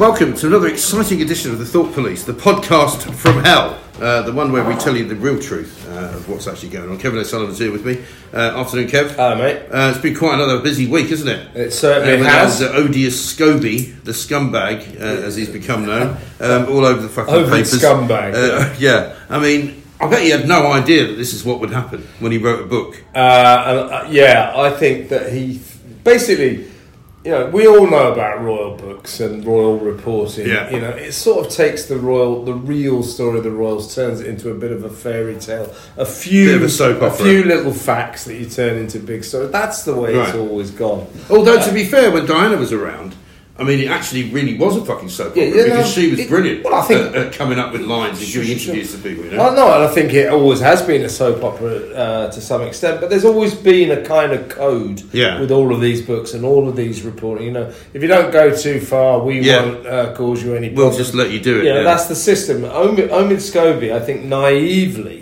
Welcome to another exciting edition of the Thought Police, the podcast from hell, uh, the one where we tell you the real truth uh, of what's actually going on. Kevin O'Sullivan's here with me. Uh, afternoon, Kev. Hello, mate. Uh, it's been quite another busy week, isn't it? It certainly Uh, has. odious Scobie, the scumbag, uh, as he's become known, um, all over the fucking Over the papers. scumbag, Uh, yeah, I mean, I bet he had no idea that this is what would happen when he wrote a book. Uh, uh, yeah, I think that he basically, you know, we all know about royal books and royal reporting. Yeah. You know, it sort of takes the royal, the real story of the royals, turns it into a bit of a fairy tale. A few, Bit of a soap opera. few little facts that you turn into big story. That's the way it's always gone. Although, uh, to be fair, when Diana was around, I mean, it actually really was a fucking soap opera Yeah, yeah, because no, she was it- brilliant well, I think- at, at coming up with lines and giving interviews to people. You know? Well, no, and I think it always has been a soap opera uh, to some extent, but there's always been a kind of code Yeah. with all of these books and all of these reporting. You know, if you don't go too far, we won't uh, cause you any Problems. We'll just let you do it. You know, yeah. that's the system. Omid, Omid Scobie, I think, naively,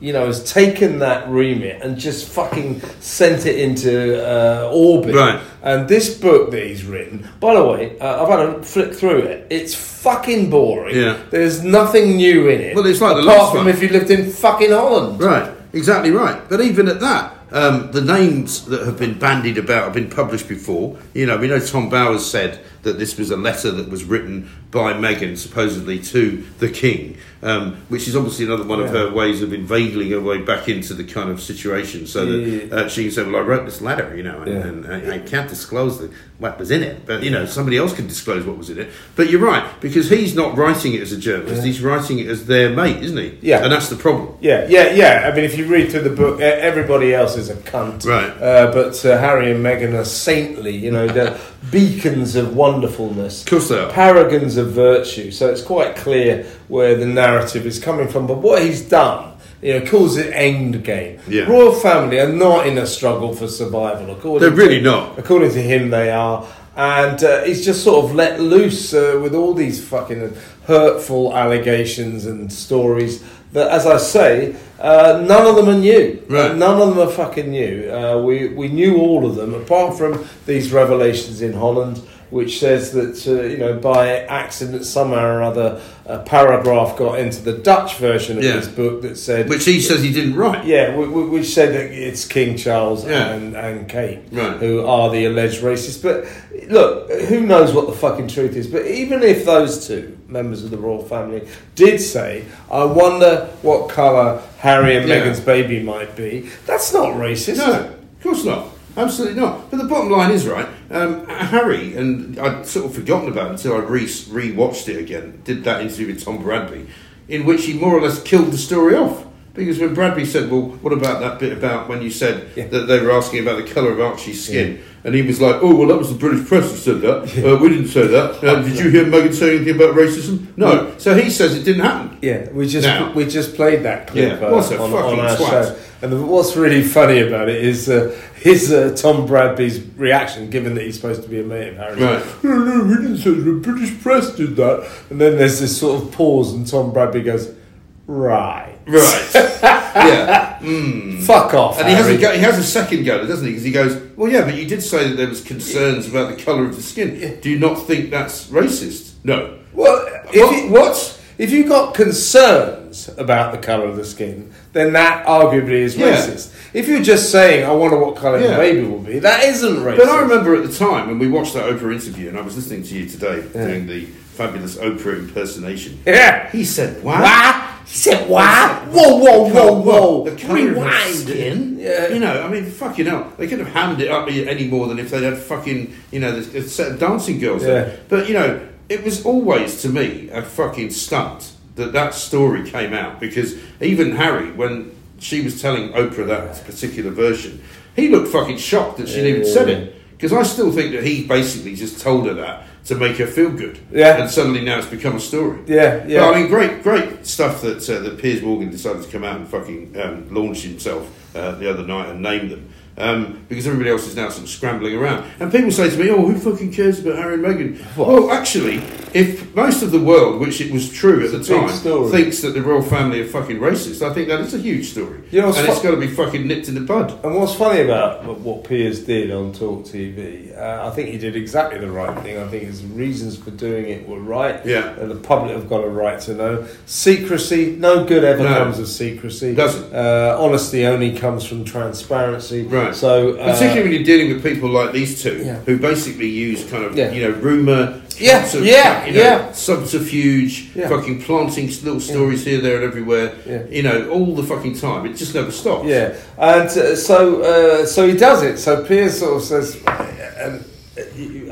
you know, has taken that remit and just fucking sent it into uh, orbit. Right. And this book that he's written, by the way, uh, I've had a flick through it. It's fucking boring. Yeah. There's nothing new in it. Well, it's like the apart last from one. if you lived in fucking Holland. Right, exactly right. But even at that, um, the names that have been bandied about have been published before. You know, we know Tom Bowers said that this was a letter that was written by Meghan, supposedly to the King, um, which is obviously another one of her ways of inveigling her way back into the kind of situation, so that uh, she can say, "Well, I wrote this letter, you know, and, Yeah. and I, I can't disclose the, what was in it, but you know, somebody else can disclose what was in it." But you're right because he's not writing it as a journalist; he's writing it as their mate, isn't he? Yeah. and that's the problem. Yeah, yeah, yeah. I mean, if you read through the book, everybody else is a cunt. Right. Uh, but uh, Harry and Meghan are saintly, you know, beacons of wonderfulness. Of course they are. Paragons of virtue. So it's quite clear where the narrative is coming from. But what he's done, you know, calls it end game. Yeah. Royal family are not in a struggle for survival. According They're really to, not. According to him, they are. And uh, he's just sort of let loose uh, with all these fucking hurtful allegations and stories that, as I say, uh, none of them are new. Right. None of them are fucking new. Uh, we, we knew all of them, apart from these revelations in Holland, which says that, uh, you know, by accident, somehow or other, a paragraph got into the Dutch version of Yeah. this book that said. Which he says he didn't write. Yeah, wh- wh- which said that it's King Charles Yeah. and, and Kate Right. who are the alleged racists. But look, who knows what the fucking truth is? But even if those two members of the royal family did say, I wonder what colour Harry and Yeah. Meghan's baby might be, that's not racist. No, of course not. Absolutely not. But the bottom line is right. Um, Harry and I'd sort of forgotten about it until I re rewatched it again. Did that interview with Tom Bradby, in which he more or less killed the story off. Because when Bradby said, "Well, what about that bit about when you said Yeah. that they were asking about the colour of Archie's skin?" and he was like, "Oh, well, that was the British press who said that. Uh, we didn't say that. Uh, did you hear Meghan say anything about racism? No. So he says it didn't happen. Yeah, we just Now. we just played that clip Yeah, uh, on, fucking on our twat. show. And the, what's really funny about it is uh, his uh, Tom Bradby's reaction, given that he's supposed to be a mate of Harry's. Right. No, no, we didn't say the British press did that. And then there's this sort of pause, and Tom Bradby goes, "Right, Right. yeah. Hmm. fuck off." And he has, a go, he has a second go, doesn't he? Because he goes, well, yeah, but you did say that there was concerns about the colour of the skin. Do you not think that's racist? No. Well, if What? you, what? If you've got concerns about the colour of the skin, then that arguably is Yeah. racist. If you're just saying, I wonder what colour Yeah. the baby will be, that isn't racist. But I remember at the time when we watched that Oprah interview, and I was listening to you today doing the fabulous Oprah impersonation. Yeah. He said? What? He said what? Whoa, whoa, whoa, whoa! The colour of her Rewind. skin. Yeah. You know, I mean, fucking hell. They couldn't have hammed it up any more than if they'd had fucking, you know, a set of dancing girls there. Yeah. But, you know, it was always, to me, a fucking stunt that that story came out because even Harry, when she was telling Oprah that particular version, he looked fucking shocked that she'd even said it. Because I still think that he basically just told her that to make her feel good. Yeah. And suddenly now it's become a story. Yeah, yeah. But, I mean, great, great stuff that uh, that Piers Morgan decided to come out and fucking um, launch himself uh, the other night and name them. Um, because everybody else is now sort of scrambling around. And people say to me, oh, who fucking cares about Harry and Meghan? Well, actually, if most of the world, which it was true at the It's time, story. thinks that the royal family are fucking racist, I think that is a huge story. You know, it's and it's fu- got to be fucking nipped in the bud. And what's funny about what- Piers did on Talk TV, uh, I think he did exactly the right thing. I think his reasons for doing it were right. Yeah. And the public have got a right to know. Secrecy, no good ever No. comes of secrecy. Doesn't. Uh, honesty only comes from transparency. Right. So, uh, Particularly when you're dealing with people like these two, Yeah. who basically use kind of, Yeah. you know, rumour, Yeah, yeah, you know, yeah. Subterfuge, Yeah. fucking planting little stories here, there, and everywhere, Yeah. you know, all the fucking time. It just never stops. Yeah, and uh, so uh, so he does it. So Piers sort of says, and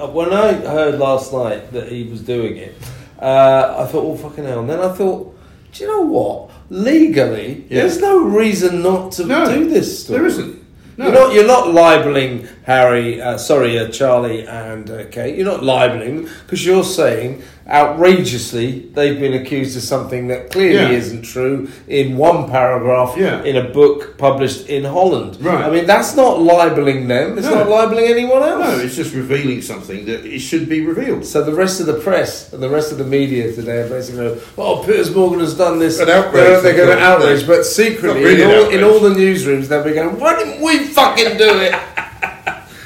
uh, when I heard last night that he was doing it, uh, I thought, oh fucking hell. And then I thought, do you know what? Legally, Yeah. there's no reason not to No, do this. Story. there isn't. No. You're not. You're not libeling Harry. Uh, sorry, uh, Charlie and uh, Kate. You're not libeling because you're saying outrageously they've been accused of something that clearly Yeah. isn't true in one paragraph Yeah. in a book published in Holland. Right. I mean, that's not libeling them. It's No. not libeling anyone else. No, it's just revealing something that it should be revealed. So the rest of the press and the rest of the media today are basically going, "Oh, Piers Morgan has done this." An outrage, They're, they're going to outrage, but secretly, really in, all, in all the newsrooms, they'll be going, "Why didn't we fucking do it?"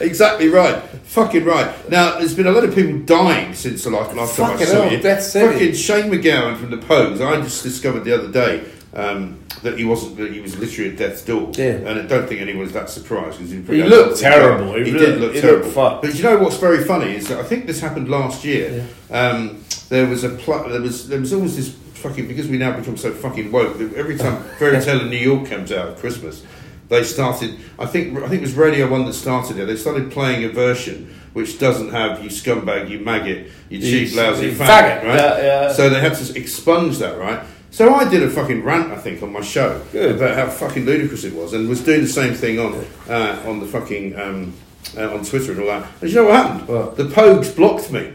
Exactly right. Fucking right. Now, there's been a lot of people dying since the last, last time I saw hell, you. City. Fucking Shane MacGowan from the Pogues. I just discovered the other day um, that he wasn't. That he was literally at death's door. Yeah. And I don't think anyone was that surprised because he, He looked terrible. He He, really- did look he terrible. But you know what's very funny is that I think this happened last year. Um, there was a pl- there was there was always this fucking because we now become so fucking woke. that Every time Fairy Tale in New York comes out at Christmas, they started. I think I think it was Radio One that started it. They started playing a version which doesn't have you scumbag, you maggot, you cheap, lousy faggot, faggot, right? yeah, yeah. So they had to expunge that, right? So I did a fucking rant, I think, on my show Good. about how fucking ludicrous it was, and was doing the same thing on uh, on the fucking um, uh, on Twitter and all that. And you know what happened? What? The Pogues blocked me.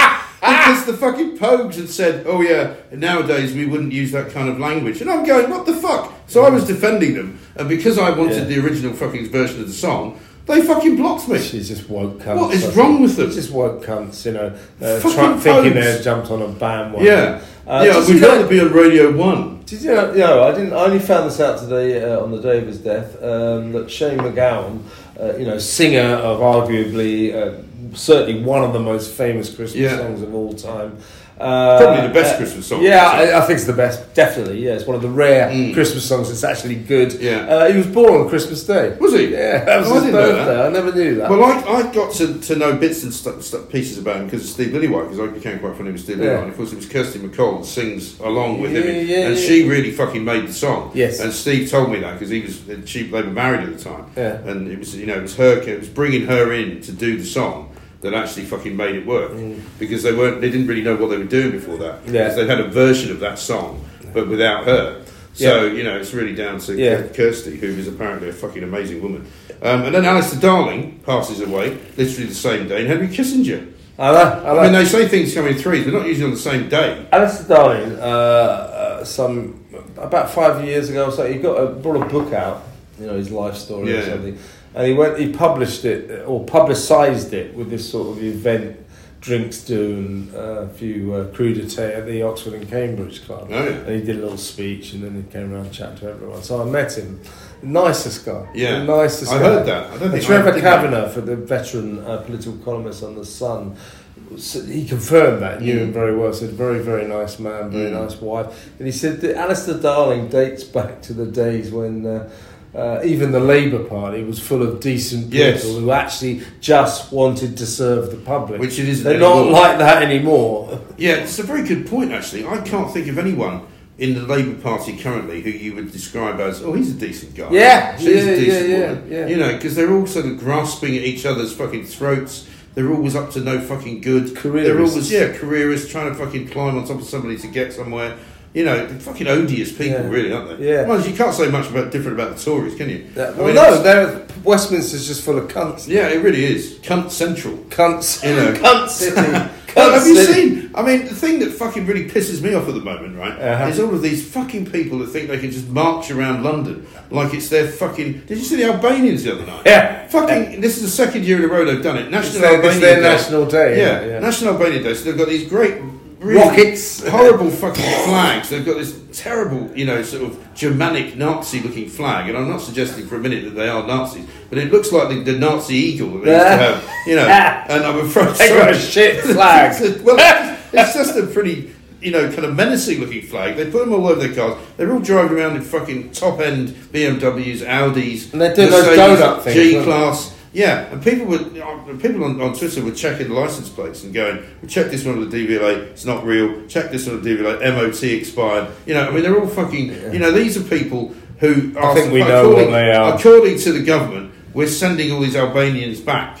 because, because the fucking Pogues had said, "Oh yeah, nowadays we wouldn't use that kind of language," and I'm going, "What the fuck?" So I was defending them, and because I wanted Yeah. the original fucking version of the song, they fucking blocked me. She's just woke cunts. What is I think. wrong with them? Just woke cunts, you know, uh, Fucking try, thinking they jumped on a bandwagon. Yeah, Uh, yeah, we'd you rather be on Radio One. Did you know? No, I didn't. I only found this out today uh, on the day of his death. Um, that Shane MacGowan, uh, you know, singer of arguably uh, certainly one of the most famous Christmas Yeah. songs of all time. Uh, Probably the best uh, Christmas song. Yeah, I, I think it's the best. Definitely, yeah. It's one of the rare Mm. Christmas songs that's actually good. Yeah. Uh, he was born on Christmas Day. Was he? Yeah, that was Oh, I his know birthday. I never knew that. Well, I, I got to, to know bits and stu- stu- pieces about him because of Steve Lillywhite, because I became quite friendly with Steve Yeah. Lillywhite. And of course, it was Kirsty MacColl that sings along with Yeah, him, yeah, and she really fucking made the song. Yes. And Steve told me that because he was she they were married at the time. Yeah. And it was you know it was her it was bringing her in to do the song that actually fucking made it work because they weren't they didn't really know what they were doing before that Mm. Yeah. because they had a version of that song but without her. So you know it's really down to Yeah. Kirsty, who is apparently a fucking amazing woman. Um, and then Alistair Darling passes away, literally the same day, and Henry Kissinger. I know. I. I mean, they say things come in threes, but not usually on the same day. Alistair Darling, uh, uh, some about five years ago or so, he got a, brought a book out, you know, his life story or something, and he went, he published it uh, or publicised it with this sort of event, drinks do and uh, a few uh, crudité at the Oxford and Cambridge Club, Oh, yeah. and he did a little speech, and then he came around chatting to everyone. So I met him, nicest guy, Yeah. the nicest. I guy. heard that. I don't And Trevor. Kavanagh, for the veteran uh, political columnist on the Sun, s- he confirmed that, knew him very well. Said very, very nice man, very Mm. nice wife. And he said that Alistair Darling dates back to the days when uh, uh, even the Labour Party was full of decent people Yes. who actually just wanted to serve the public. Which it isn't They're not like that anymore. Yeah, it's a very good point, actually. I can't think of anyone in the Labour Party currently who you would describe as, oh, he's a decent guy. Yeah, she's yeah, a decent yeah, yeah, woman. yeah. You know, because they're all sort of grasping at each other's fucking throats. They're always up to no fucking good. They're Careerists. always, yeah, careerists trying to fucking climb on top of somebody to get somewhere. You know, fucking odious people, Yeah. really, aren't they? Yeah. Well, you can't say much about different about the Tories, can you? Yeah, I mean, no, they're, Westminster's just full of cunts. Yeah, it really is. Cunt central. Cunts. You know. Cunt city. Well, Cunt have you seen? I mean, the thing that fucking really pisses me off at the moment, right, Uh-huh. is all of these fucking people that think they can just march around London like it's their fucking. Did you see the Albanians the other night? Yeah. Fucking. This is the second year in a row they've done it. National It's their- it's Albanian their Day. national day, Yeah, yeah, yeah. National Albanian Day. So they've got these great. Really Rockets. horrible fucking flags. They've got this terrible, you know, sort of Germanic Nazi-looking flag, and I'm not suggesting for a minute that they are Nazis, but it looks like the, the Nazi eagle that they used to have, you know. And I'm afraid They got a shit flag. Well, it's just a pretty, you know, kind of menacing looking flag. They put them all over their cars. They're all driving around in fucking top end BMWs, Audis, And they're doing those Mercedes, donut things, G class. Yeah, and people were uh, people on, on Twitter were checking the license plates and going, "We check this one with the DVLA, it's not real. Check this one with the DVLA, MOT expired." You know, I mean, they're all fucking. You know, these are people who are. think we know according, what they are. According to the government, we're sending all these Albanians back.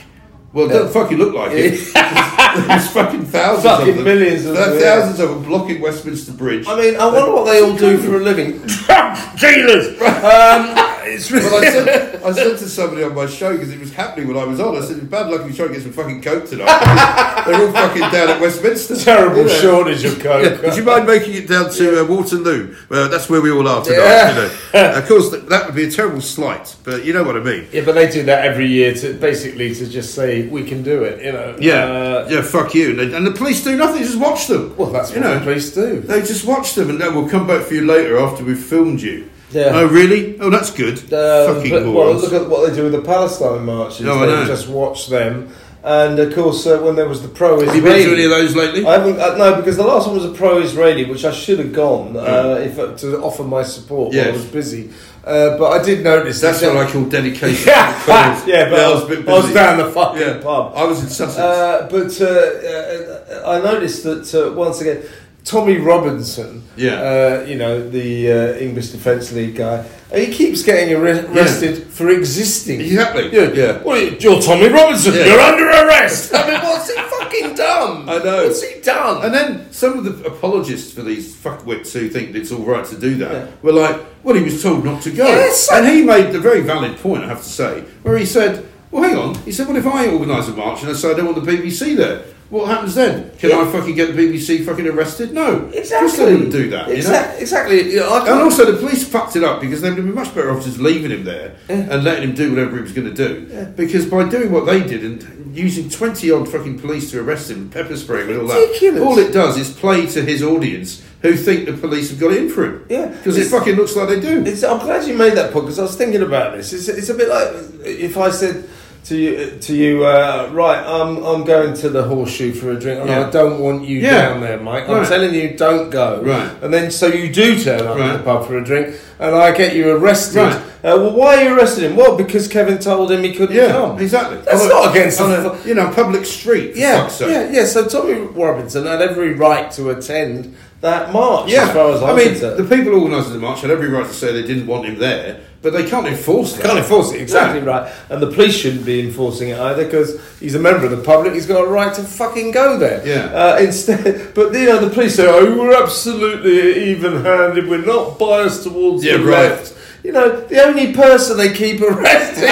Well, it doesn't fucking look like it. There's fucking thousands Fucking of them. millions of There are them, yeah. thousands of them blocking Westminster Bridge. I mean, I wonder what they all do for a living. Drug dealers. Um, it's really. Well, I said, I said to somebody on my show because it was happening when I was on. I said, "Bad luck if you try to get some fucking coke tonight." They're all fucking down at Westminster. terrible know. shortage of coke. Would you mind making it down to uh, Waterloo? Well, that's where we all are tonight. Yeah. You know. of course, that, that would be a terrible slight, but you know what I mean. Yeah, but they do that every year to basically to just say we can do it. You know. Yeah, Uh, yeah, fuck you. And, they, and the police do nothing; just watch them. well, that's you what know. the police do. They just watch them, and then we'll come back for you later after we've filmed you. Yeah. Oh, really? Oh, that's good. Um, Fucking but, well, look at what they do with the Palestine marches. No, I they know. just watch them. And of course, uh, when there was the pro-Israeli, Have you been to any of those lately? I haven't. Uh, no, because the last one was a pro-Israeli, which I should have gone uh, if uh, to offer my support. But I was busy. Uh, but I did notice That's what I call dedication. yeah, to the cause. yeah, but I I was, was, a bit I was down the fucking Yeah. pub. I was in Sussex. Uh, but uh, uh, I noticed that uh, once again, Tommy Robinson, Yeah. uh, you know the uh, English Defence League guy, he keeps getting arre- arrested for existing. Exactly. Yeah, Yeah. Well, you're Tommy Robinson. Yeah. You're under arrest. I mean, what's he fucking done? I know. What's he done? And then some of the apologists for these fuckwits who think it's all right to do that Yeah. were like, well, he was told not to go. Yes. And he made a very valid point, I have to say, where he said, well, hang on. He said, well, if I organise a march and I say I don't want the BBC there, what happens then? Can Yeah. I fucking get the BBC fucking arrested? No. Exactly. they wouldn't do that, you know? Exactly. You know, I And also, the police fucked it up because they would have been much better off just leaving him there and letting him do whatever he was going to do. Because by doing what they did and using 20 odd fucking police to arrest him, pepper spraying and all that, all it does is play to his audience who think the police have got it in for him. Yeah. Because it fucking looks like they do. It's, I'm glad you made that point because I was thinking about this. It's, it's a bit like if I said to you, to you, uh, right, I'm I'm going to the horseshoe for a drink, and Yeah. I don't want you Yeah. down there, Mike. I'm Right. telling you, don't go. Right. And then so you do turn up Right. at the pub for a drink, and I get you arrested. Right. Uh, well, why are you arresting him? Well, because Kevin told him he couldn't Yeah, come. exactly. That's not against on a, you know public street. Yeah, yeah, yeah. So Tommy Robinson had every right to attend that march, Yeah, as far as I'm I mean, concerned. the people organising the march had every right to say they didn't want him there, but they can't enforce that. Can't enforce it, exactly No. right. And the police shouldn't be enforcing it either because he's a member of the public. He's got a right to fucking go there. Yeah. Uh, instead, but you know, the police say, "Oh, we're absolutely even-handed. We're not biased towards Yeah, the right. left." You know, the only person they keep arresting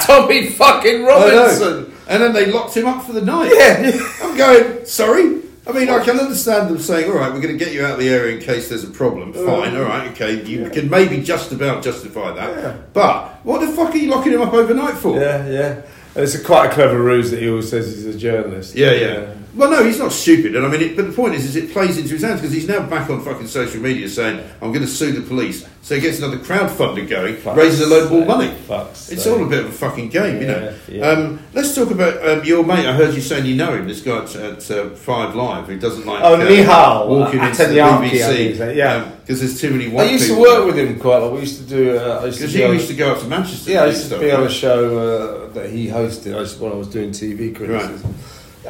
Tommy fucking I Robinson. know. And then they locked him up for the night. Yeah, yeah. I'm going, sorry? I mean, I can understand them saying, all right, we're going to get you out of the area in case there's a problem. Uh, Fine, all right, okay. You can maybe just about justify that. Yeah. But what the fuck are you locking him up overnight for? Yeah, yeah. It's a quite a clever ruse that he always says he's a journalist. Yeah, yeah. Well, no, he's not stupid, and I mean, it, but the point is, is it plays into his hands because he's now back on fucking social media saying, "I'm going to sue the police," so he gets another crowdfunder going, Fuck's raises a load more money. fuck's It's sake. all a bit of a fucking game, you know. Yeah, yeah. Um, let's talk about um, your mate. I heard you saying you know him. This guy at, at uh, Five Live who doesn't like Oh, uh, Nihal, walking uh, into the BBC yeah. because there's too many white I used to work with him quite a lot. We used to do. Uh, I used to because be he used to go up to Manchester. Yeah, I used to be on a show that he hosted. I when I was doing TV criticism.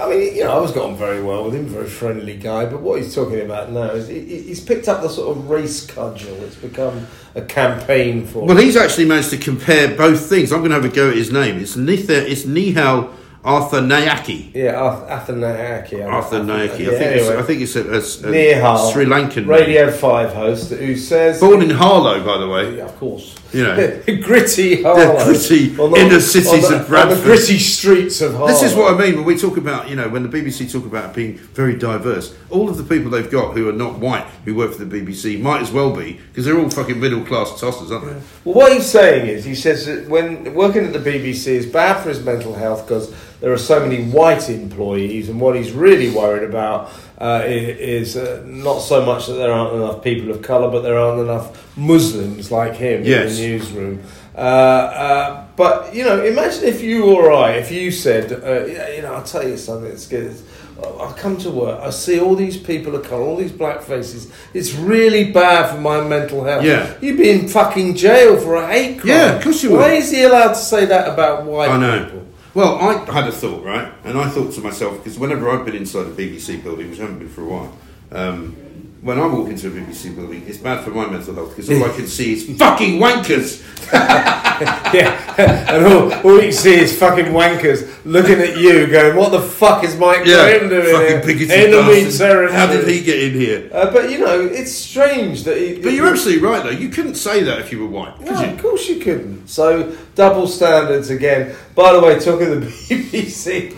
I mean, you know, I was got on very well with him, very friendly guy. But what he's talking about now is he, he- he's picked up the sort of race cudgel. It's become a campaign for. Well, he's actually managed to compare both things. I'm going to have a go at his name. It's Nitha, It's Nihal Arthanayake. yeah, Arthanayake. Arthur Nayaki. I think it's, anyway. I think it's a, a, a Nihal, Sri Lankan. name. Radio Five host who says, Born in Harlow, by the way. Yeah, of course. You know. gritty Harlow. gritty On inner cities on of On the Bradford. gritty streets of Harlow. This is what I mean when we talk about, you know, when the BBC talk about being very diverse. All of the people they've got who are not white who work for the BBC might as well be because they're all fucking middle class tossers, aren't they? Well, what he's saying is, he says that when working at the BBC is bad for his mental health because there are so many white employees, and what he's really worried about uh, is uh, not so much that there aren't enough people of colour, but there aren't enough Muslims like him Yes. in the newsroom. Uh, uh, but you know, imagine if you or I, if you said, uh, you know, I'll tell you something that's good. I come to work, I see all these people of colour, all these black faces. It's really bad for my mental health. Yeah. You'd be in fucking jail for a hate crime. Yeah, of course you would. Why is he allowed to say that about white I know. people? Well, I had a thought, right? And I thought to myself, because whenever I've been inside a BBC building, which I haven't been for a while, um, when I walk into a BBC building, it's bad for my mental health because all I can see is fucking wankers. yeah, and all, all you see is fucking wankers looking at you, going, "What the fuck is Mike Graham doing fucking here? Enemy. How did he get in here? Uh, but you know, it's strange that he. But you're absolutely right, though. You couldn't say that if you were white, could No, you? of course you couldn't. So double standards again. By the way, talking to the BBC,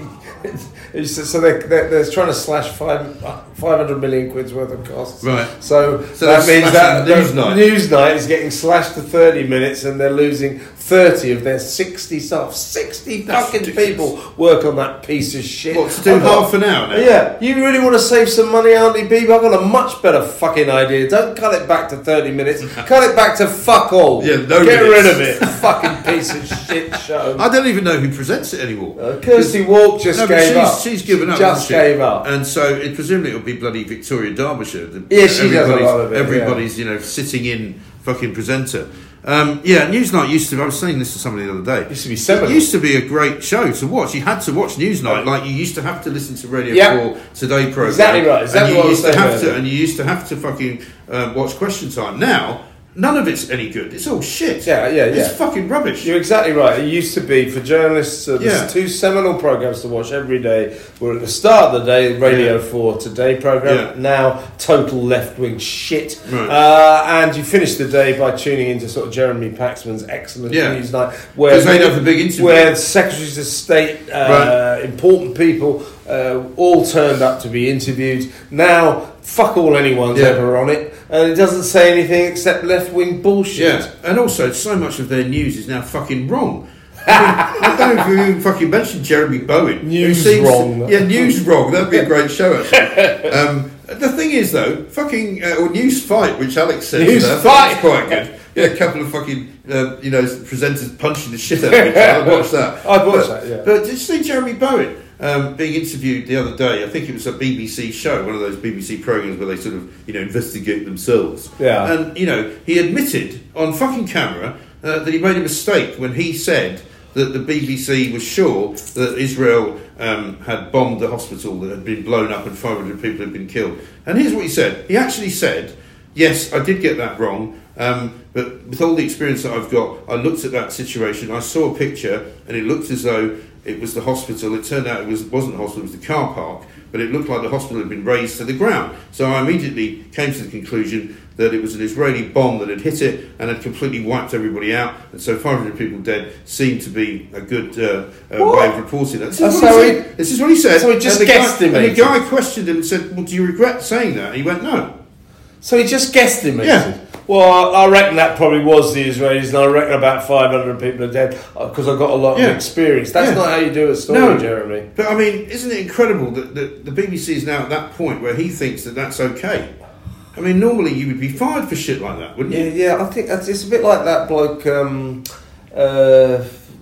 so they're, they're, they're trying to slash five, 500 million quid's worth of costs. Right. So, So that means that Newsnight. Newsnight is getting slashed to 30 minutes, and they're losing 30 of their 60 staff. 60 That's fucking ridiculous. people work on that piece of shit. What, to do half an hour now? Yeah, you really want to save some money, Auntie Beeb? I've got a much better fucking idea. Don't cut it back to 30 minutes. cut it back to fuck all. Yeah, no Get minutes. rid of it. fucking piece of shit show. I don't even know who presents it anymore. Uh, Kirsty Wark just No, gave up. She's given up. Just gave up. and so it, presumably it'll be bloody Victoria Derbyshire. The, Yeah, she does a lot of it, Everybody's you know sitting in fucking presenter. Um, yeah, Newsnight used to. I was saying this to somebody the other day. Used to be seminal. It used to be a great show to watch. You had to watch Newsnight like you used to have to listen to Radio Yeah. Four Today program. Exactly right, exactly and you what I was used to have to, and you used to have to fucking uh, watch Question Time. Now none of it's any good. It's all shit. Yeah, yeah, It's fucking rubbish. You're exactly right. It used to be for journalists. Uh, there's Yeah. two seminal programs to watch every day. We're at the start of the day, Radio Yeah. Four Today program. Yeah. Now, total left wing shit. Right. Uh, and you finish the day by tuning into sort of Jeremy Paxman's excellent Yeah. news night, where they'd have the big interview. where secretaries of state, uh, important people, uh, all turned up to be interviewed. Now, fuck all anyone's Yeah. ever on it, and it doesn't say anything except left wing bullshit. Yeah, and also so much of their news is now fucking wrong. I, mean, I don't know if we even fucking mentioned Jeremy Bowen. News seems- wrong. Yeah, news wrong. That'd be a great show, actually. Um, the thing is, though, fucking uh, or news fight, which Alex said, News today, I thought fight. was quite good. Yeah, a couple of fucking uh, you know presenters punching the shit out of each other. I watched that. I'd watch But- that, yeah. But did you see Jeremy Bowen? Um, being interviewed the other day, I think it was a BBC show, one of those BBC programs where they sort of, you know, investigate themselves. Yeah. And you know, he admitted on fucking camera uh, that he made a mistake when he said that the BBC was sure that Israel um, had bombed the hospital that had been blown up and 500 people had been killed. And here's what he said. He actually said, "Yes, I did get that wrong." Um, but with all the experience that I've got, I looked at that situation. I saw a picture, and it looked as though it was the hospital. It turned out it was wasn't the hospital; it was the car park. But it looked like the hospital had been razed to the ground. So I immediately came to the conclusion that it was an Israeli bomb that had hit it and had completely wiped everybody out. And so 500 people dead seemed to be a good uh, uh, way of reporting that. This is, how he this is what he said. So he just and the guy, guesstimated. And the guy questioned him and said, "Well, do you regret saying that?" And he went, "No." So he just guesstimated. Yeah. Well, I reckon that probably was the Israelis, and I reckon about 500 people are dead because I've got a lot Yeah. of experience. That's Yeah. not how you do a story, No. Jeremy. But I mean, isn't it incredible that, that the BBC is now at that point where he thinks that that's okay? I mean, normally you would be fired for shit like that, wouldn't Yeah, you? yeah, I think that's, it's a bit like that bloke, um, uh,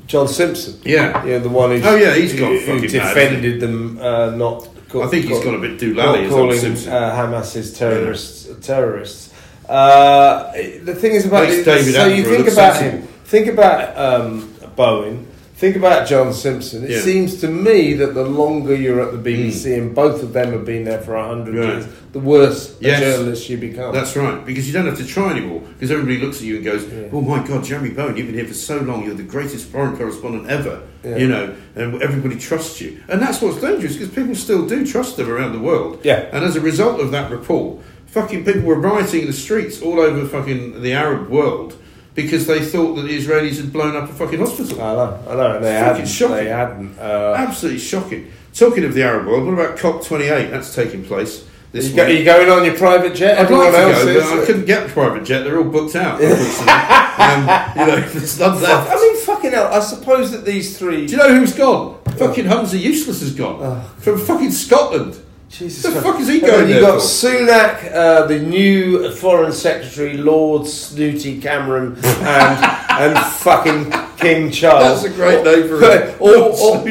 John Simpson. Yeah. Yeah, the one who's, Oh, yeah, he's gone who, fucking who mad, defended them uh, not. I think he's got a bit doolally, not as calling Simpson. uh, Hamas's terrorists terrorists. Uh, the thing is about it, David so you think about sensible. him, think about um, Bowen, think about John Simpson. It Yeah. seems to me that the longer you're at the BBC, and both of them have been there for a hundred years, the worse Yes. a journalist you become. That's right, because you don't have to try anymore. Because everybody looks at you and goes, "Oh my God, Jeremy Bowen, you've been here for so long. You're the greatest foreign correspondent ever." Yeah. You know, and everybody trusts you, and that's what's dangerous because people still do trust them around the world. Yeah. And as a result of that report, fucking people were rioting in the streets all over fucking the Arab world because they thought that the Israelis had blown up a fucking hospital. I know, I know, they hadn't. shocking. They hadn't. Uh, Absolutely shocking. Talking of the Arab world, what about COP28? That's taking place this you go, are you going on your private jet? I'd Everyone like to else go, is. but I couldn't get a private jet. They're all booked out. um, you know, there's none Fuck, left. I mean, fucking hell. I suppose that these three. Do you know who's gone? Fucking Humza Useless has gone from fucking Scotland. Jesus The Christ. fuck is he going You there got for? Sunak, uh, the new Foreign Secretary, Lord Snooty Cameron, and and fucking King Charles. That's a great name for him. all, all,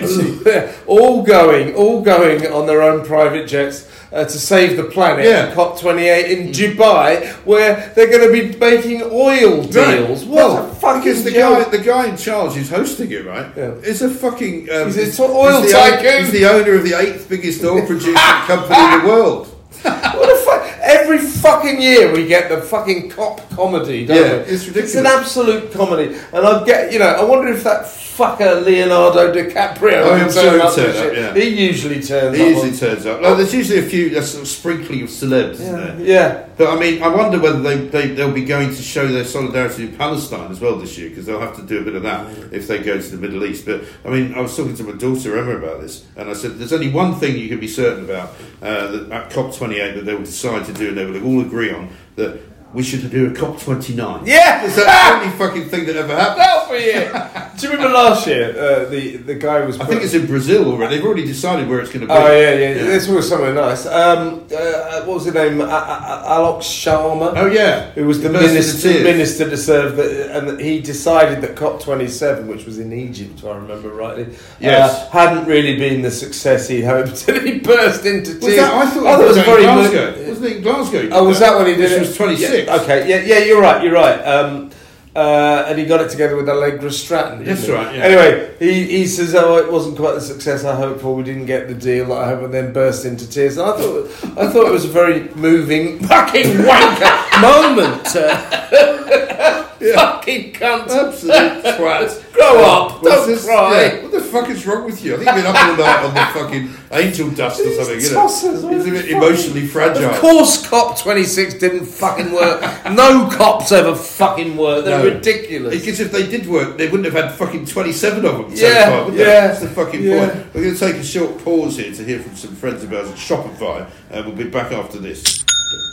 all going, all going on their own private jets. Uh, to save the planet, Yeah. COP28 in Dubai, where they're going to be making oil deals. Right. Well, a fucking because the joke. guy, the guy in charge who's hosting it, right? Yeah. Is a fucking. Um, He's oil he's the tycoon. He's the owner of the eighth biggest oil producing company in the world. What the fuck? Every fucking year we get the fucking cop comedy, don't Yeah, we? it's ridiculous. an absolute comedy, and I get, you know, I wonder if that fucker Leonardo DiCaprio. Oh, I'm turn up turn up, yeah. He usually turns He up. usually on- turns up. Like, there's usually a few, a sort of sprinkling of celebs, isn't there? yeah. But I mean, I wonder whether they, they, they'll be going to show their solidarity with Palestine as well this year, because they'll have to do a bit of that if they go to the Middle East. But I mean, I was talking to my daughter Emma about this, and I said, there's only one thing you can be certain about uh, that at COP28 that they will decide to do, and they will all agree on that we should do a COP29. Yeah! It's the only fucking thing that ever happened. That'll be it. Do you remember last year? Uh, the the guy was. I think it's in Brazil already. They've already decided where it's going to be. Oh yeah, yeah. This was somewhere nice. Um, uh, what was his name? A- A- A- Alok Sharma. Oh yeah, Who was the He burst into minister, minister to serve, the, and he decided that COP27, which was in Egypt, if I remember rightly, Yes. uh, hadn't really been the success he hoped, and he burst into tears. Was that, I thought Oh, it was, that in mo- Glasgow. Wasn't it in Glasgow? Oh, was that when he did Which it? was 26. Yeah, okay, yeah, yeah, you're right, you're right. Um, uh, and he got it together with Allegra Stratton. That's he? right, yeah. Anyway, he, he says, "Oh, it wasn't quite the success I hoped for. We didn't get the deal that I hoped," and then burst into tears. And I thought, I thought it was a very moving, fucking wanker moment. Uh, Fucking cunt. Absolute twat. Grow up. What's Don't this? cry. Yeah, what the fuck is wrong with you? I think you've been up all night on the fucking angel dust or something. You know? tossers, what He's a the bit fuck? emotionally fragile. Of course, COP 26 didn't fucking work. no COPs ever fucking work. They're No. ridiculous. Because if they did work, they wouldn't have had fucking 27 of them so Yeah, far, would they? yeah, That's the fucking yeah. point. We're going to take a short pause here to hear from some friends of ours at Shopify, and we'll be back after this.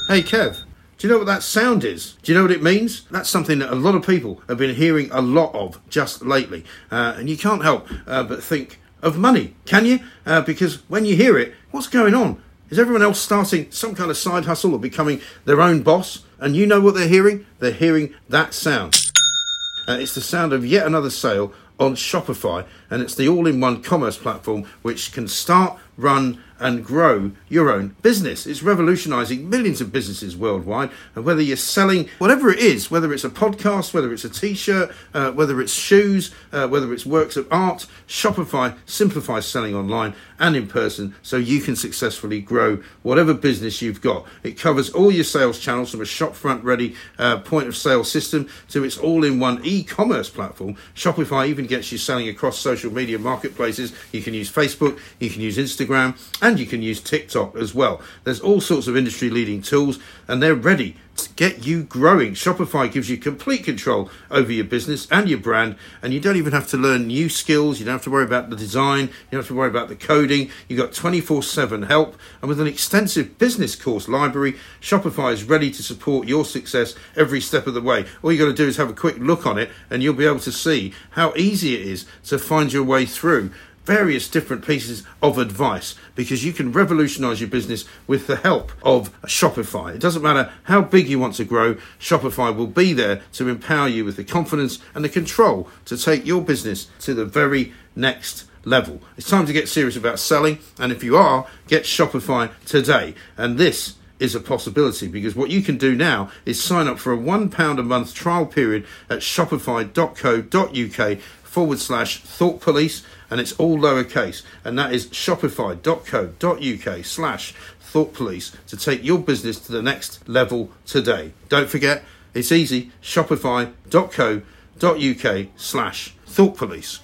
Hey, Kev. Do you know what that sound is? Do you know what it means? That's something that a lot of people have been hearing a lot of just lately. Uh, and you can't help uh, but think of money, can you? Uh, because when you hear it, what's going on? Is everyone else starting some kind of side hustle or becoming their own boss? And you know what they're hearing? They're hearing that sound. Uh, it's the sound of yet another sale on Shopify, and it's the all in one commerce platform which can start, run, and grow your own business. It's revolutionizing millions of businesses worldwide. And whether you're selling whatever it is, whether it's a podcast, whether it's a t shirt, uh, whether it's shoes, uh, whether it's works of art, Shopify simplifies selling online and in person so you can successfully grow whatever business you've got. It covers all your sales channels from a shopfront ready uh, point of sale system to its all in one e commerce platform. Shopify even gets you selling across social media marketplaces. You can use Facebook, you can use Instagram, and you can use TikTok as well. There's all sorts of industry leading tools, and they're ready get you growing. Shopify gives you complete control over your business and your brand, and you don't even have to learn new skills. You don't have to worry about the design. You don't have to worry about the coding. You've got 24 7 help, and with an extensive business course library, Shopify is ready to support your success every step of the way. All you got to do is have a quick look on it, and you'll be able to see how easy it is to find your way through various different pieces of advice because you can revolutionize your business with the help of Shopify. It doesn't matter how big you want to grow, Shopify will be there to empower you with the confidence and the control to take your business to the very next level. It's time to get serious about selling, and if you are, get Shopify today. And this is a possibility because what you can do now is sign up for a £1 a month trial period at shopify.co.uk forward slash thought police and it's all lowercase and that is shopify.co.uk slash thought police to take your business to the next level today don't forget it's easy shopify.co.uk slash thought police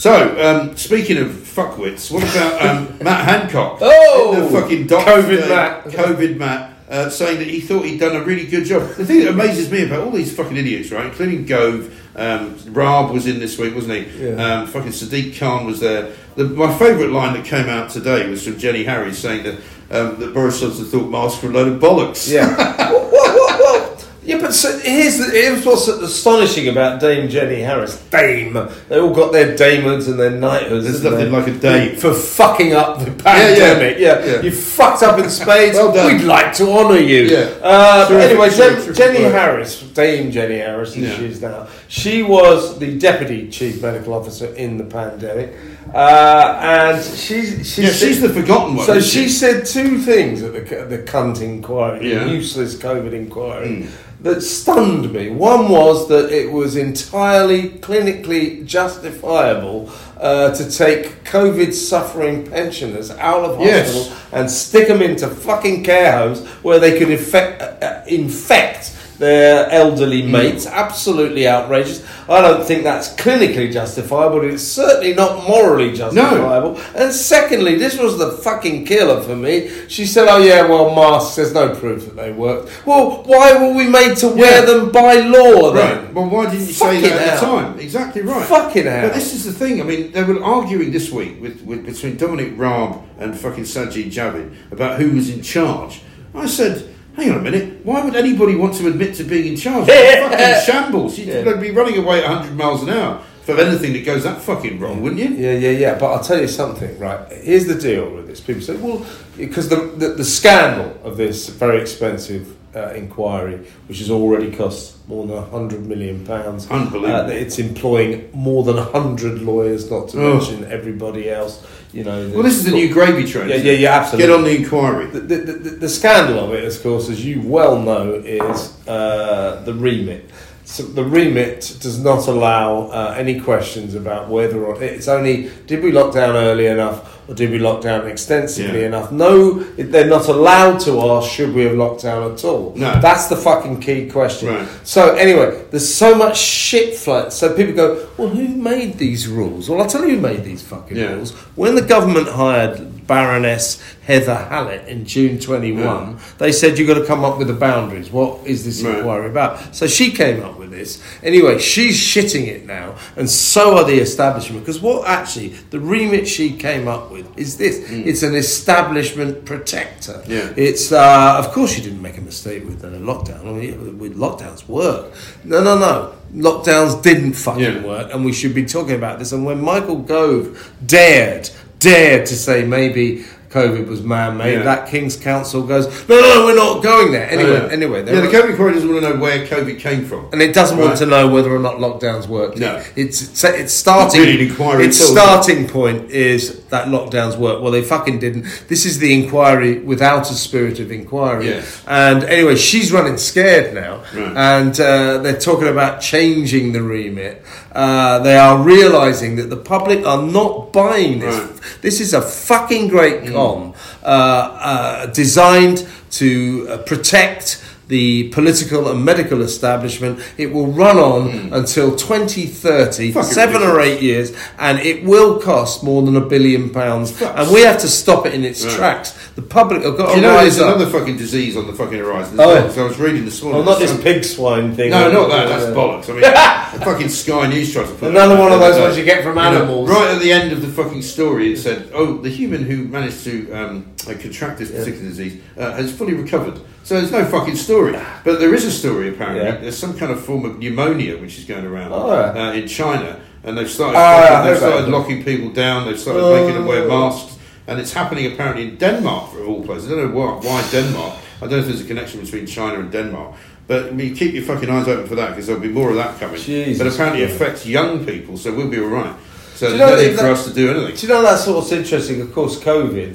so, um, speaking of fuckwits, what about um, Matt Hancock? Oh! the fucking doctor, COVID Matt. COVID Matt, uh, saying that he thought he'd done a really good job. The thing that amazes me about all these fucking idiots, right, including Gove, um, Raab was in this week, wasn't he? Yeah. Um, fucking Sadiq Khan was there. The, my favourite line that came out today was from Jenny Harries saying that um, that Boris Johnson thought masks were a load of bollocks. Yeah. what, what, what, what? Yeah, but so here's, the, here's what's astonishing about Dame Jenny Harries. Dame. They all got their damehoods and their knighthoods. There's nothing like a dame. For fucking up the yeah. pandemic. Yeah, Yeah. You fucked up in spades. Well done. We'd like to honour you. Yeah. Uh, but Terrific, anyway, Jen- Jenny work. Harries, Dame Jenny Harries, as Yeah. she is now, she was the Deputy Chief Medical Officer in the pandemic. Uh, and she, she Yeah, she's the forgotten one. so isn't she said two things at the, the cunt inquiry, Yeah. the useless COVID inquiry, that stunned me. One was that it was entirely clinically justifiable uh, to take COVID suffering pensioners out of Yes. hospital and stick them into fucking care homes where they could infect, uh, uh, infect their elderly mm. mates. Absolutely outrageous. I don't think that's clinically justifiable. It's certainly not morally justifiable. And secondly, this was the fucking killer for me. She said, "Oh yeah, well, masks. There's no proof that they worked. Well, why were we made to wear Yeah. them by law then? Right. Well, why didn't you say that at the time? Exactly right. Fucking hell. But this is the thing. I mean, they were arguing this week with, with between Dominic Raab and fucking Sajid Javid about who was in charge. I said, hang on a minute. Why would anybody want to admit to being in charge? Fucking shambles. You'd Yeah. be running away at 100 miles an hour for anything that goes that fucking wrong, wouldn't you? Yeah, yeah, yeah. But I'll tell you something, right? Here's the deal with this. People say, well, because the, the, the scandal of this very expensive uh, inquiry, which has already cost more than £100 million, Unbelievable. uh, it's employing more than 100 lawyers, not to Oh. mention everybody else. You know, Well, this is the new gravy train. Yeah, yeah, yeah, absolutely. Get on the inquiry. The, the, the, the scandal of it, of course, as you well know, is uh, the remit. So the remit does not allow uh, any questions about whether or it's only did we lock down early enough or did we lock down extensively Yeah. enough. No, they're not allowed to ask should we have locked down at all. No. that's the fucking key question. Right. So anyway, there's so much shit flood. So people go, well, who made these rules? Well, I'll tell you who made these fucking Yeah. rules. When the government hired Baroness Heather Hallett in June 21, they said you've got to come up with the boundaries. What is this Right. inquiry about? So she came up with this. Anyway, she's shitting it now, and so are the establishment. Because what actually, the remit she came up with is this it's an establishment protector. Mm. Yeah. It's, uh, of course, you didn't make a mistake with the lockdown. I mean, with lockdowns work. No, no, no. Lockdowns didn't fucking Yeah. work, and we should be talking about this. And when Michael Gove dared, dared to say maybe COVID was man-made, Yeah. that King's Counsel goes, no, no, we're not going there. Anyway, Oh, yeah. anyway, yeah, the COVID inquiry doesn't want to know where COVID came from. and it doesn't want to know whether or not lockdowns work. No. it's it's, starting. Really inquiry its starting point is that lockdowns work. Well, they fucking didn't. This is the inquiry without a spirit of inquiry. Yes. And anyway, she's running scared now, Right. and uh, they're talking about changing the remit. Uh, they are realizing that the public are not buying this. Right. This is a fucking great con uh, uh, designed to uh, protect the political and medical establishment. It will run on until 2030, Fucking seven or eight years, and it will cost more than a billion pounds. Fuck. And we have to stop it in its Right. tracks. The public have got Do to you know rise there's up. another fucking disease on the fucking horizon? Oh, Oh. So I was reading this morning. Well, not this Some- pig swine thing. No, not that. That's bollocks. I mean, the fucking Sky News tried to put Another it one of those ones you get from You know, animals. right at the end of the fucking story, it said, "Oh, the human who managed to um, uh, contract this particular disease uh, has fully recovered." So there's no fucking story, but there is a story apparently. Yeah. There's some kind of form of pneumonia which is going around Oh, yeah. uh, in China, and they've started Oh, they've started that. locking people down. They've started Oh. making them wear masks. And it's happening apparently in Denmark, for all places. I don't know why, why Denmark. I don't know if there's a connection between China and Denmark. But I mean, keep your fucking eyes open for that because there'll be more of that coming. Jesus but apparently it affects young people, so we'll be all right. So Do you know no that- need for us to do Do you know that sort of interesting? Of course, COVID.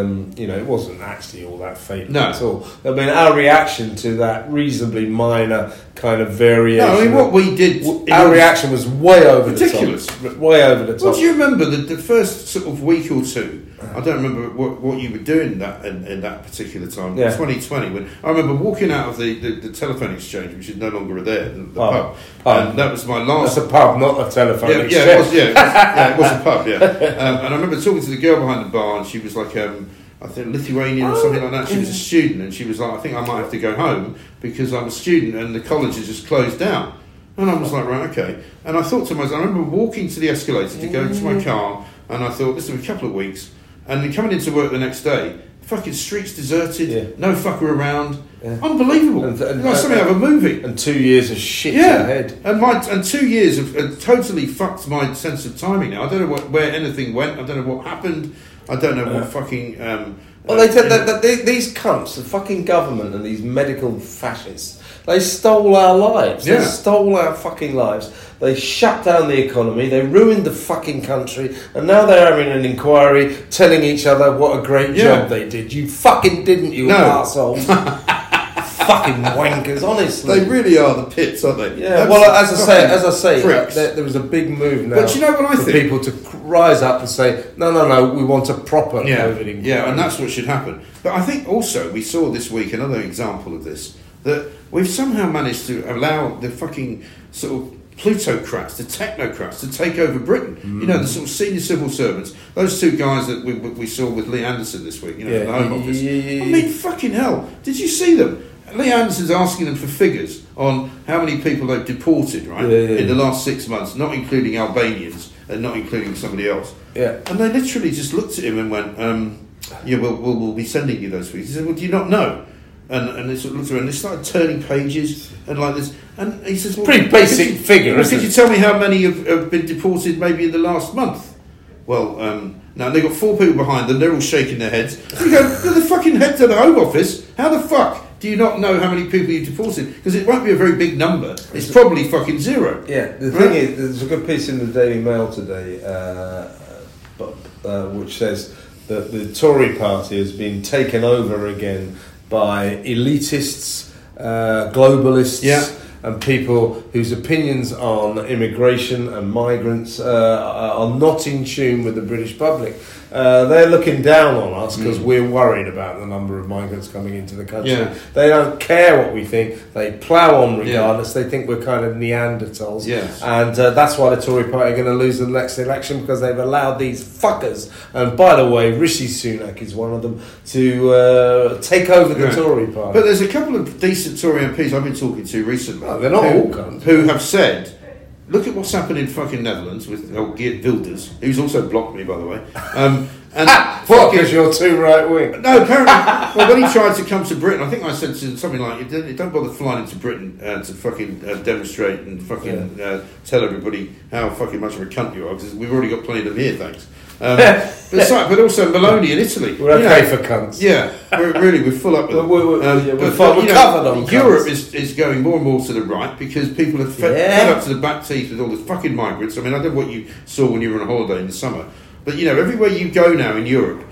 Um, you know, it wasn't actually all that fatal No. at all. I mean, our reaction to that reasonably minor kind of variation. No, I mean, what we did. our was- reaction was way over Ridiculous. the top. Way over the top. Well, do you remember the, the first sort of week or two? I don't remember what, what you were doing that in, in that particular time, Yeah. 2020. When I remember walking out of the, the, the telephone exchange, which is no longer there, the, the Oh. pub, and that was my That's last. a pub, not a telephone. yeah, yeah, it was. Yeah, it was, yeah, it was a pub. Yeah, um, and I remember talking to the girl behind the bar, and she was like, um, I think Lithuanian or something like that. She was a student, and she was like, I think I might have to go home because I'm a student, and the college is just closed down. And I was like, right, okay. And I thought to myself, I remember walking to the escalator to go into my car, and I thought, this be a couple of weeks. And then coming into work the next day, fucking streets deserted, Yeah. no fucker around. Yeah. Unbelievable. And- and- like something out of a movie. And two years of shit Yeah, ahead. and my and two years have, have totally fucked my sense of timing. Now I don't know what, where anything went. I don't know what happened. I don't know what fucking. Um, Well, uh, they said that, that they, these cunts, the fucking government and these medical fascists, they stole our lives. They stole our fucking lives. They shut down the economy. They ruined the fucking country. And now they're having an inquiry telling each other what a great Yeah. job they did. You fucking didn't, you No. assholes. fucking wankers, honestly. They really are the pits, aren't they? yeah, well, as I say, as I say, uh, there, there was a big move now. But you know what I for think? people to rise up and say, no, no, no, we want a proper yeah, COVID inquiry. yeah, and that's what should happen. But I think also we saw this week another example of this that we've somehow managed to allow the fucking sort of plutocrats, the technocrats, to take over Britain. You know, the sort of senior civil servants, those two guys that we, we saw with Lee Anderson this week, you know, Yeah, in the Home Office. yeah, yeah, I mean, fucking hell, did you see them? Lee Anderson's asking them for figures on how many people they've deported, right, in the last six months, not including Albanians and not including somebody else. Yeah. And they literally just looked at him and went, um, "Yeah, we'll, we'll, we'll be sending you those figures." He said, "Well, do you not know?" And and they sort of looked around. and They started turning pages and like this. And he says, well, Pretty basic could you- figure, well, isn't Could it? you tell me how many have, have been deported maybe in the last month? Well, um, now they've got four people behind them. They're all shaking their heads. You go, "You're the fucking head of the Home Office. How the fuck do you not know how many people you've deported? Because it won't be a very big number. It's probably fucking zero. Yeah, the Right. thing is, there's a good piece in the Daily Mail today, uh, uh, which says that the Tory party has been taken over again by elitists, uh, globalists, Yeah. and people whose opinions on immigration and migrants uh, are not in tune with the British public. Uh, they're looking down on us because we're worried about the number of migrants coming into the country. Mm. Yeah. They don't care what we think. They plough on regardless. They think we're kind of Neanderthals. Yes. And uh, that's why the Tory party are going to lose the next election because they've allowed these fuckers. And by the way, Rishi Sunak is one of them to uh, take over the Right. Tory party. But there's a couple of decent Tory MPs I've been talking to recently. Oh, they're not who, all cunts. Who have said, look at what's happened in fucking Netherlands with oh, Geert Wilders, who's also blocked me, by the way. Um, and what? Because you're too right wing. no, apparently, well, when he tried to come to Britain, I think I said something like, "You don't, bother flying into Britain uh, to fucking uh, demonstrate and fucking uh, tell everybody how fucking much of a cunt you are, because we've already got plenty of them here, thanks." Um, but, so- but also Meloni in Italy. We're okay know, for cunts. yeah, we're really we're full up with We're- we're- we're- yeah, we're but- but, we're know, covered on Europe cunts. is, is going more and more to the right because people have fed, Yeah. fed up to the back teeth with all the fucking migrants. I mean, I don't know what you saw when you were on holiday in the summer, but you know, everywhere you go now in Europe.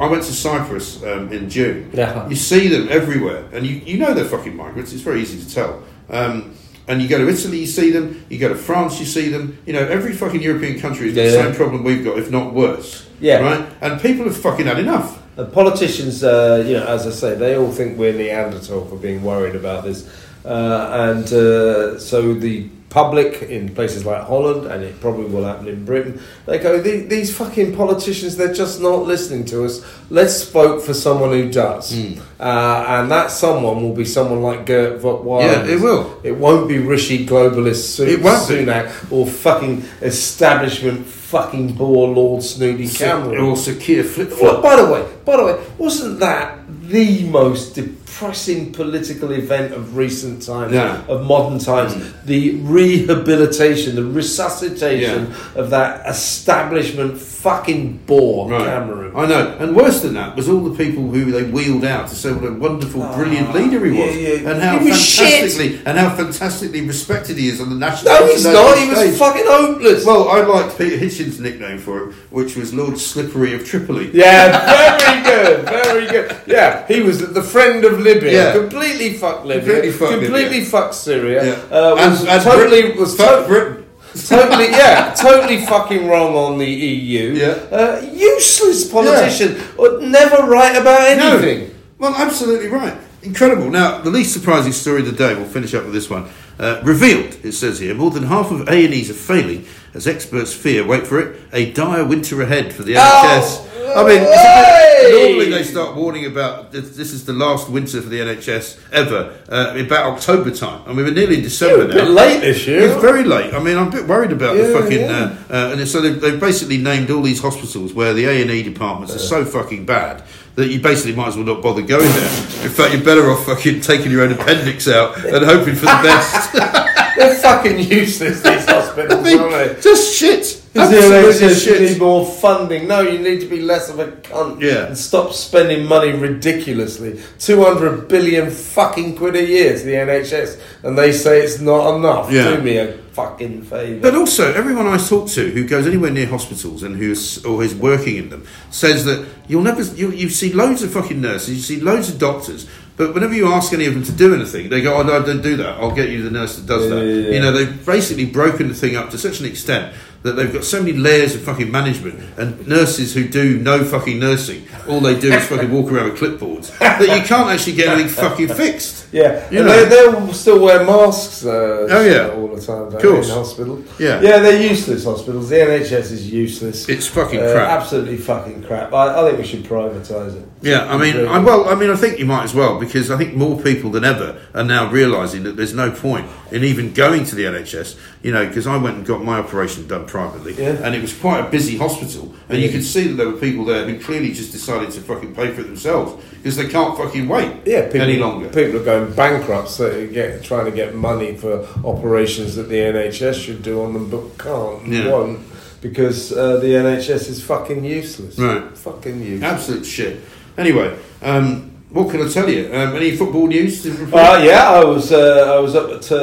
I went to Cyprus um, in June. Yeah. You see them everywhere, and you, you know they're fucking migrants. It's very easy to tell. Um, and you go to Italy, you see them. You go to France, you see them. You know, every fucking European country has got Yeah, the yeah. same problem we've got, if not worse. Yeah. Right? And people have fucking had enough. The politicians, uh, you know, as I say, they all think we're Neanderthal for being worried about this, uh, and uh, so the public in places like Holland, and it probably will happen in Britain, they go, "The- these fucking politicians, they're just not listening to us. Let's vote for someone who does. Hmm. Uh, and that someone will be someone like Geert Wilders. Yeah, it will. It won't be Rishi globalist Su- It won't be. Sunak or fucking establishment fucking bore Lord Snooty Cameron. Or Sir Keir Flip Flop. by the way, by the way, wasn't that the most depressing political event of recent times, Yeah. of modern times? The rehabilitation, the resuscitation of that establishment fucking bore, Cameron. I know, and worse than that was all the people who they wheeled out to say what a wonderful, brilliant leader he was, Ah, yeah, yeah. and how was shit. fantastically and how fantastically respected he is on the national. No, he's not. He was stage. fucking hopeless. Well, I liked Peter Hitchens' nickname for him, which was Lord Slippery of Tripoli. Yeah, very good, very good. Yeah, he was the friend of Libya. Yeah. Completely fucked Libya. Completely fucked completely Libya. fucked Syria. Yeah. Uh, was And- and totally Brit- was fuck to- Britain. totally yeah, totally fucking wrong on the EU. Yeah. Uh, useless politician. Would never write about anything. No. Well, absolutely right. Incredible. Now, the least surprising story of the day, we'll finish up with this one. Uh, revealed, it says here, more than half of A&Es are failing as experts fear, wait for it, a dire winter ahead for the NHS. I mean, hey! normally they start warning about this, this is the last winter for the NHS ever, uh, about October time. I mean, we're nearly in December a now. late this year. It's very late. I mean, I'm a bit worried about the fucking. yeah. Uh, uh, and so they've, they've basically named all these hospitals where the A and E departments are so fucking bad that you basically might as well not bother going there. In fact, you're better off fucking taking your own appendix out and hoping for the best. They're fucking useless. These hospitals, I mean, aren't they? just shit. Absolutely NHS you need more funding? No, you need to be less of a cunt Yeah. and stop spending money ridiculously. 200 billion fucking quid a year to the NHS, and they say it's not enough. Yeah. Do me a fucking favour. But also, everyone I talk to who goes anywhere near hospitals and who's or is working in them says that you'll never you, you see loads of fucking nurses, you see loads of doctors, but whenever you ask any of them to do anything, they go, "Oh no, don't do that. I'll get you the nurse that does Yeah, that." yeah, yeah. You know, they've basically broken the thing up to such an extent that they've got so many layers of fucking management and nurses who do no fucking nursing. All they do is fucking walk around with clipboards that you can't actually get anything fucking fixed. Yeah, You and know. they, they'll still wear masks. Uh, Oh, yeah. all the time. Don't Course. in hospital. Yeah. yeah, they're useless hospitals. The NHS is useless. It's fucking Uh, crap. Absolutely fucking crap. I, I think we should privatise it. Yeah, I mean, I, well, I mean, I think you might as well because I think more people than ever are now realising that there's no point in even going to the NHS. You know, because I went and got my operation done privately, Yeah. and it was quite a busy hospital, and you could see that there were people there who clearly just decided to fucking pay for it themselves because they can't fucking wait Yeah, people, any longer. People are going bankrupt, so get trying to get money for operations that the NHS should do on them, but can't, Yeah. because uh, the NHS is fucking useless. Right. Fucking useless. Absolute shit. Anyway, um, what can I tell you? Um, any football news? Uh, yeah, I was uh, I was up at uh,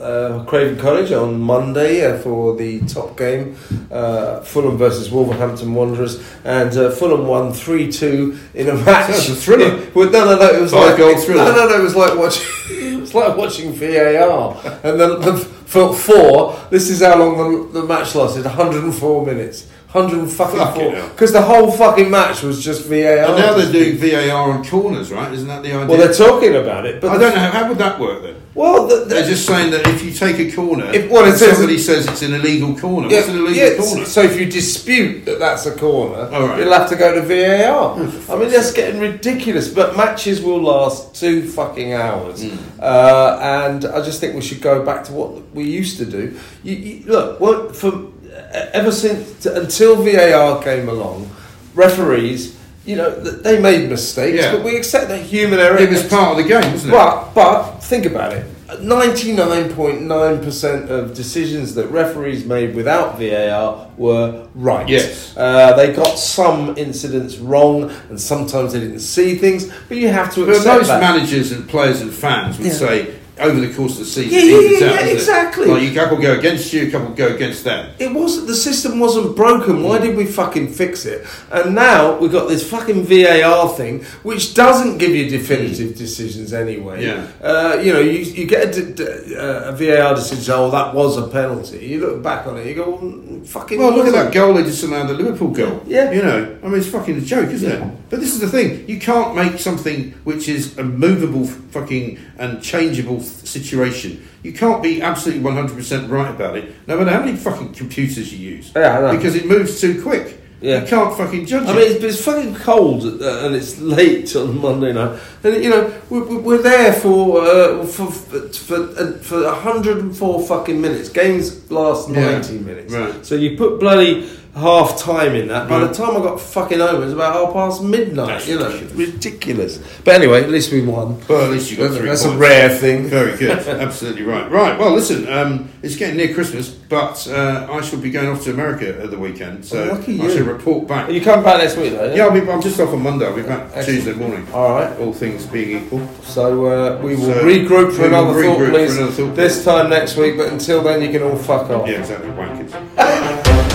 uh, Craven Cottage on Monday uh, for the top game, uh, Fulham versus Wolverhampton Wanderers, and uh, Fulham won three two in a match. Sounds a thriller. well, no, no, no, it was Five like goal thriller. No, no, no, it was like watching. it was like watching VAR, and then the, for four. This is how long the, the match lasted: 104 minutes. 100 fucking Fucking four hell. because the whole fucking match was just VAR. and now they're doing VAR on corners, right? Isn't that the idea? well, they're talking about it, but I don't know how would that work then. Well, the, the, They're just saying that if you take a corner, If- well, it says- somebody says it's an illegal corner. Yeah, What's an illegal yeah, corner? So if you dispute that that's a corner, right. you'll have to go to VAR. I mean, that's getting ridiculous. But matches will last two fucking hours, Hmm. uh, and I just think we should go back to what we used to do. You, you, look, what, from ever since until VAR came along, referees, you know, they made mistakes, Yeah. but we accept that human error. it was part of the game, wasn't it? But but think about it. Ninety nine point nine percent of decisions that referees made without VAR were right. Yes. uh, they got some incidents wrong, and sometimes they didn't see things. But you have to but accept most that. managers and players and fans would Yeah. say over the course of the season. Yeah, yeah, yeah, out, yeah, isn't it? exactly. Like, a couple go against you, a couple go against them. It wasn't the system wasn't broken. Why did we fucking fix it? And now we've got this fucking VAR thing, which doesn't give you definitive decisions anyway. Yeah. Uh, you know, you, you get a, uh, a VAR decision. Oh, that was a penalty. You look back on it, you go, well, fucking. Well, look at that goal they disallowed, the Liverpool goal. Yeah. You know, I mean, it's fucking a joke, isn't it? But this is the thing. You can't make something which is a movable fucking and changeable situation. You can't be absolutely 100% right about it, no matter how many fucking computers you use. Yeah. Because it moves too quick. Yeah. You can't fucking judge it. I it. mean, it's, it's fucking cold uh, and it's late on Monday night, and you know we're, we're there for uh, for for uh, for 104 fucking minutes. Games last Yeah. 90 minutes, Right. So you put bloody half time in that. By the time I got fucking home, it was about half past midnight. That's you know, ridiculous. ridiculous. But anyway, at least we won. Well, at least you got three That's a rare thing. Very good. Absolutely right. Right. Well, listen, um, it's getting near Christmas, but uh, I shall be going off to America at the weekend, so Oh, I you. shall report back. You come back next week, though. Yeah, I'll be, I'm just off on Monday. I'll be back Excellent. Tuesday morning. All right. All things being equal. So uh, we will So regroup for we will another thought, regroup for another thought, this please. time next week. But until then, you can all fuck off. Yeah, exactly. Wankers.